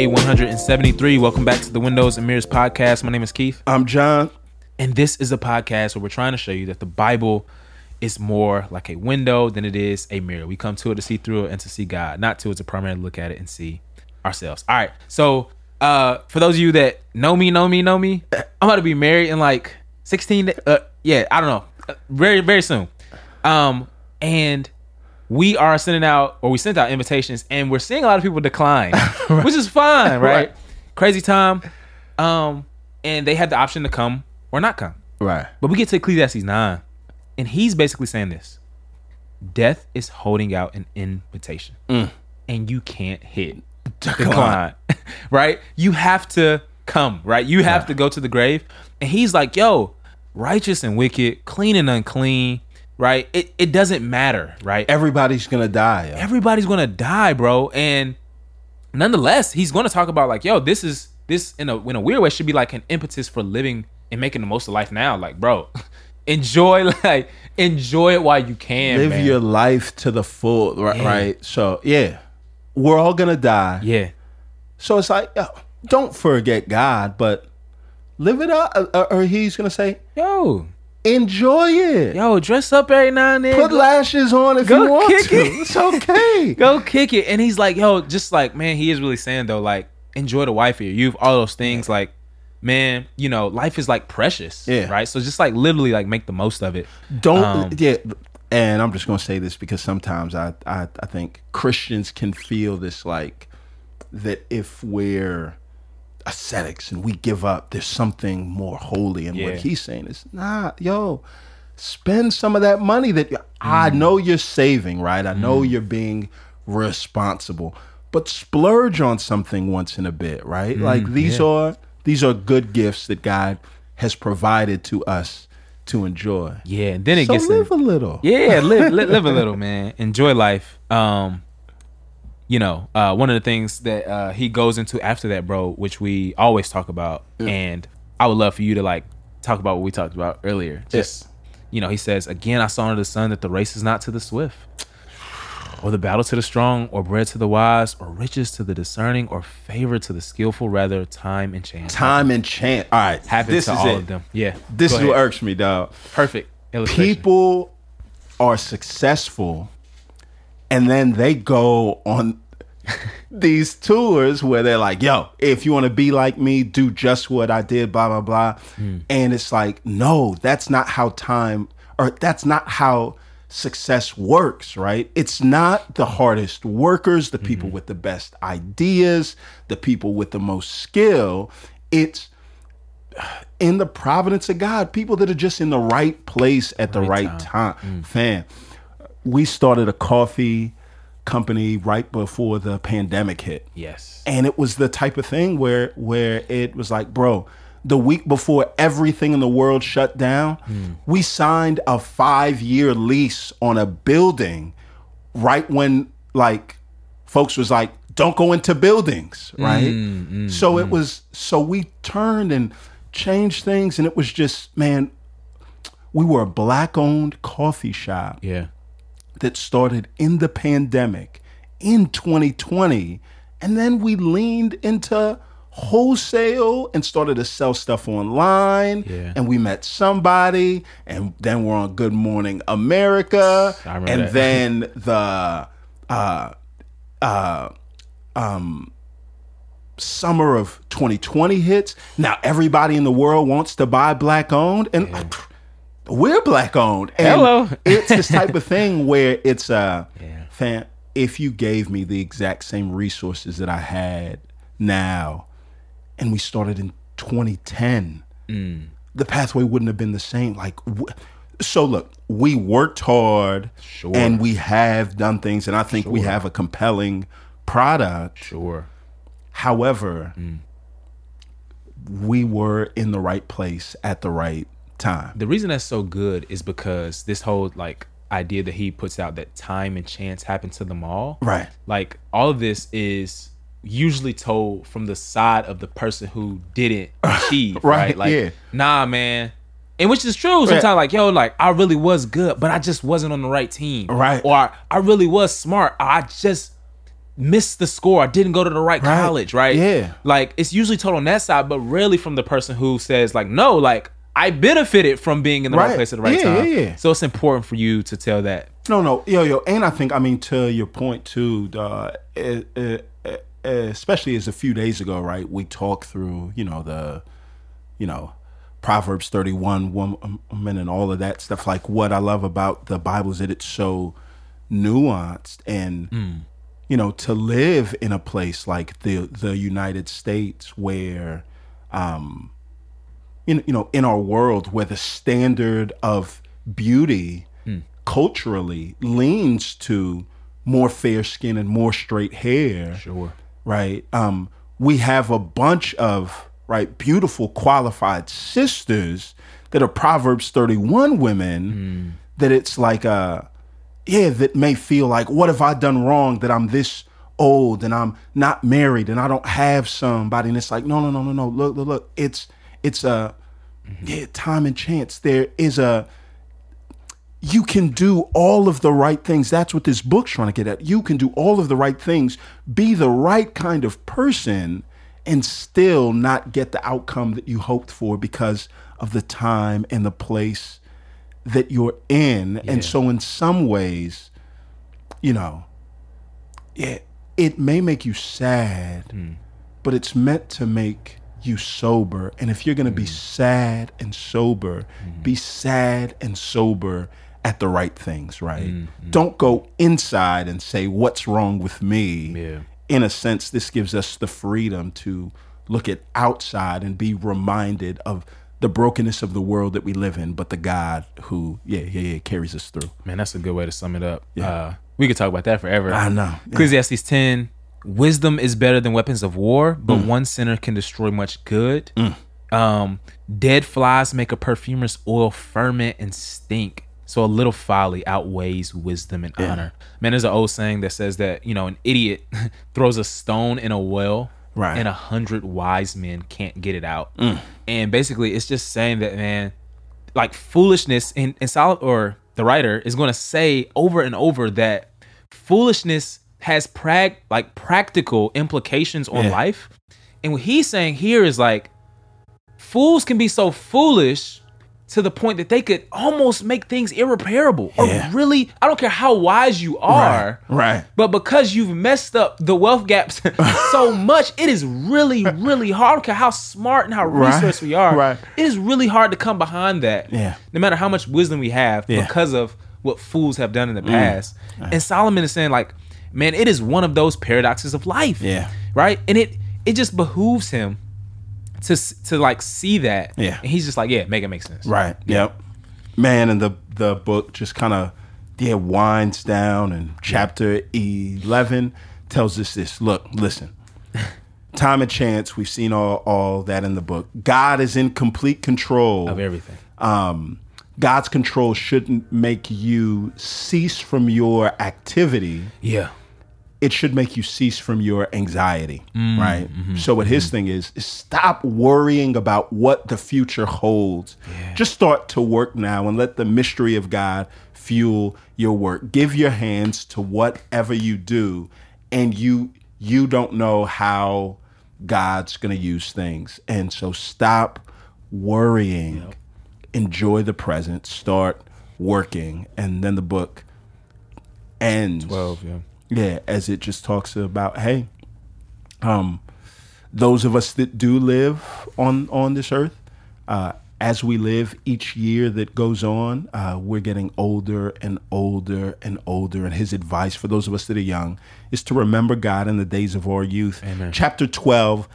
day 173. Welcome back to the Windows and Mirrors podcast. My name is Keith, I'm John. and this is a podcast where we're trying to show you that the Bible is more like a window than it is a mirror. We come to it to see through it and to see God, not to it to primarily look at it and see ourselves. All right. So, uh, for those of you that know me, know me, know me, I'm about to be married in like 16. Uh, yeah, I don't know, Uh, very, very soon. Um, and we are sending out, or we sent out invitations, and we're seeing a lot of people decline, which is fine, right? Right. Crazy time. Um, and they had the option to come or not come. Right. But we get to Ecclesiastes 9, and he's basically saying this Death is holding out an invitation, and you can't hit decline, right? You have to come, right? You have to go to the grave. And he's like, yo, righteous and wicked, clean and unclean, right? It, it doesn't matter, right? Everybody's gonna die. yo. everybody's gonna die, bro. And nonetheless, he's gonna talk about like, yo, this is this in a in a weird way should be like an impetus for living and making the most of life now. Like, bro, enjoy like enjoy it while you can. Live man. your life to the full. Right. Yeah. right. So yeah, we're all gonna die. yeah, So it's like, yo, don't forget God, but live it up. Or, or he's gonna say, yo, enjoy it. yo, dress up every now and then. Put Go- lashes on if you want kick to. it. It's okay. go kick it. And he's like, yo, just like, man, he is really saying though, like, enjoy the wife here. You've all those things, like, man, you know, life is like precious. Yeah. Right. So just like literally like make the most of it. Don't Um, yeah. And I'm just gonna say this because sometimes I, I I think Christians can feel this like that if we're ascetics and we give up, there's something more holy. And Yeah. what he's saying is, nah, yo, spend some of that money that I Mm. know you're saving, right? I know you're being responsible, but splurge on something once in a bit, right? like these Mm, yeah. are these are good gifts that God has provided to us to enjoy. Yeah. And then it So gets in- live a little. yeah live, live live a little man enjoy life um you know uh one of the things that uh he goes into after that bro which we always talk about and i would love for you to like talk about what we talked about earlier just you know he says again i saw under the sun that the race is not to the swift or the battle to the strong or bread to the wise or riches to the discerning or favor to the skillful rather time and chance Time and chance. All right. happen this to is all it. of them yeah This Go is what irks me, dog. perfect. People are successful and then they go on these tours where they're like, yo, if you want to be like me, do just what I did, blah, blah, blah. Hmm. And it's like, no, that's not how time, or that's not how success works, right? It's not the hardest workers, the people Mm-hmm. with the best ideas, the people with the most skill. It's in the providence of God, people that are just in the right place at the right time. Fam, we started a coffee company right before the pandemic hit. yes. And it was the type of thing where where it was like, bro, the week before everything in the world shut down, hmm. we signed a 5-year lease on a building right when like folks was like don't go into buildings, hmm, right? Hmm, so it was so we turned and changed things and it was just man we were a black owned coffee shop. Yeah that started in the pandemic in 2020 and then we leaned into wholesale and started to sell stuff online Yeah. and we met somebody and then we're on good morning america I and that. then the uh uh um summer of 2020 hits now everybody in the world wants to buy black owned and we're black owned and Hello. it's this type of thing where it's uh Yeah. fam if you gave me the exact same resources that I had now and we started in 2010 Mm. the pathway wouldn't have been the same like w- so look we worked hard Sure. and we have done things and I think we have a compelling product sure however Mm. we were in the right place at the right time the reason that's so good is because this whole like idea that he puts out that time and chance happen to them all right like all of this is usually told from the side of the person who didn't achieve right, Right, like yeah. nah man and which is true sometimes like yo like i really was good but i just wasn't on the right team Right. or i really was smart i just missed the score. I didn't go to the right, Right. college, right? Yeah. Like it's usually told on that side, but rarely from the person who says like, no, like I benefited from being in the right, Right. place at the right Yeah, time. yeah, yeah. So it's important for you to tell that. No, no, yo, yo, and I think I mean to your point too. Uh, eh, eh, especially as a few days ago, right? We talked through, you know, the, you know, Proverbs thirty-one woman and all of that stuff. Like what I love about the Bible is that it's so nuanced and. You know, to live in a place like the the United States, where, um, in you know, in our world, where the standard of beauty culturally leans to more fair skin and more straight hair Sure. right? Um we have a bunch of right beautiful qualified sisters that are proverbs 31 women that it's like uh yeah that may feel like what have i done wrong that i'm this old and i'm not married and i don't have somebody? And it's like no no no no no. Look look look. It's it's a yeah time and chance there is a you can do all of the right things. That's what this book's trying to get at. You can do all of the right things, be the right kind of person, and still not get the outcome that you hoped for because of the time and the place that you're in. And so, in some ways, you know, yeah, it may make you sad, hmm. but it's meant to make you sober. And if you're going to be mm. sad and sober, mm-hmm. be sad and sober at the right things, right? Mm-hmm. Don't go inside and say, What's wrong with me? Yeah. In a sense, this gives us the freedom to look at outside and be reminded of the brokenness of the world that we live in, but the God who, yeah, yeah, yeah, carries us through. Man, that's a good way to sum it up. Uh, we could talk about that forever. I know. Yeah. Ecclesiastes 10 Wisdom is better than weapons of war, but Mm. one sinner can destroy much good. Um, dead flies make a perfumer's oil ferment and stink. So a little folly outweighs wisdom and honor. Man, there's an old saying that says that, you know, an idiot throws a stone in a well Right. and a hundred wise men can't get it out. And basically it's just saying that, man, like foolishness and, and solid or the writer is going to say over and over that foolishness has prag like practical implications on Yeah. life and what he's saying here is like fools can be so foolish to the point that they could almost make things irreparable or Yeah. really i don't care how wise you are right. right. but because you've messed up the wealth gaps so much, it is really, really hard. I don't care how smart and how Right, resourced we are. right. It is really hard to come behind that. Yeah. No matter how much wisdom we have Yeah. Mm. because of what fools have done in the past. And Solomon is saying, like, man, it is one of those paradoxes of life. Yeah. Right? And it it just behooves him to s- to like see that. Yeah. And he's just like, yeah, make it make sense. Right. Yep. Man, and the the book just kind of yeah winds down, and chapter eleven tells us this. Look, listen. Time and chance. We've seen all all that in the book. God is in complete control Of everything. um, God's control shouldn't make you cease from your activity. Yeah. It should make you cease from your anxiety, mm, right? Mm-hmm, so what his mm-hmm. thing is is stop worrying about what the future holds. Just start to work now and let the mystery of God fuel your work. Give your hands to whatever you do and you you don't know how God's going to use things. And so stop worrying. Enjoy the present, start working and then the book ends 12, yeah. Yeah, as it just talks about, hey, um, those of us that do live on on this earth, uh, as we live each year that goes on, uh, we're getting older and older and older. And his advice for those of us that are young is to remember God in the days of our youth. Amen. Chapter twelve.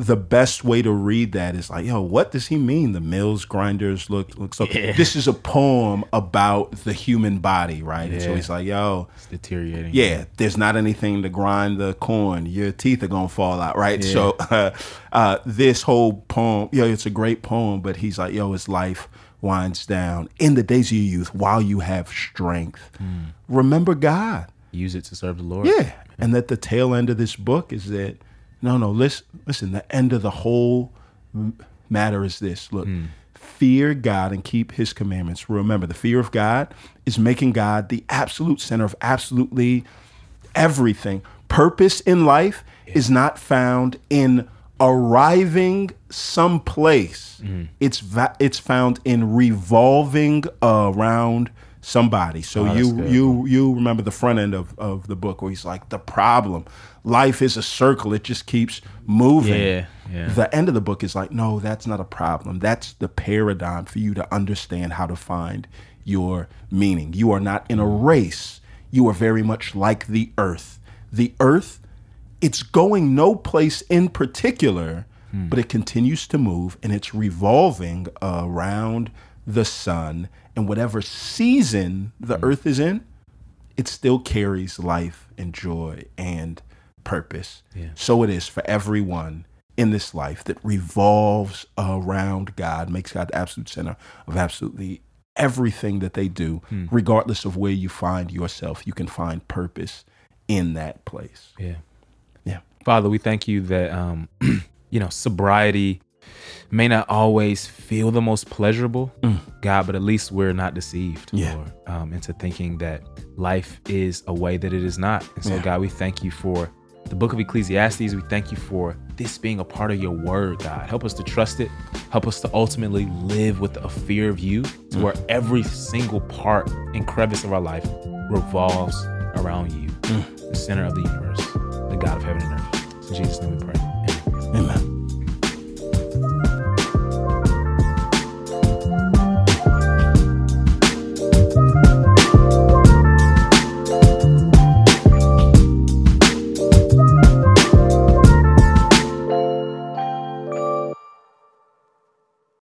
The best way to read that is like, yo, what does he mean? The mills grinders look look so. Yeah. This is a poem about the human body, right? And so Yeah. he's like, yo, It's deteriorating. yeah, there's not anything to grind the corn. Your teeth are gonna fall out, right? Yeah. So, uh, uh, this whole poem, yo, it's a great poem, but he's like, yo, his life winds down in the days of your youth while you have strength. Remember God, Use it to serve the Lord. yeah, and that the tail end of this book is that no, no, listen, listen. The end of the whole matter is this: look, hmm. fear God and keep His commandments. Remember, the fear of God is making God the absolute center of absolutely everything. Purpose in life is not found in arriving someplace. Hmm. It's va- it's found in revolving around somebody. So Oh, you good. you you remember the front end of, of the book where he's like the problem. Life is a circle. It just keeps moving. Yeah, yeah. The end of the book is like, no, that's not a problem. That's the paradigm for you to understand how to find your meaning. You are not in a race. You are very much like the earth. The earth, it's going no place in particular, hmm. but it continues to move and it's revolving around the sun. And whatever season the earth is in, it still carries life and joy and purpose. Yeah. So it is for everyone in this life that revolves around God, makes God the absolute center of absolutely everything that they do, regardless of where you find yourself. You can find purpose in that place. Yeah. Yeah. Father, we thank you that um, you know, sobriety may not always feel the most pleasurable, God, but at least we're not deceived, Mm. Yeah. Lord, um, into thinking that life is a way that it is not. And so, Yeah. God, we thank you for the book of Ecclesiastes. We thank you for this being a part of your word, God. Help us to trust it. Help us to ultimately live with a fear of you Mm. to where every single part and crevice of our life revolves around you, Mm. the center of the universe, the God of heaven and earth. In Jesus' name we pray. Amen. Amen.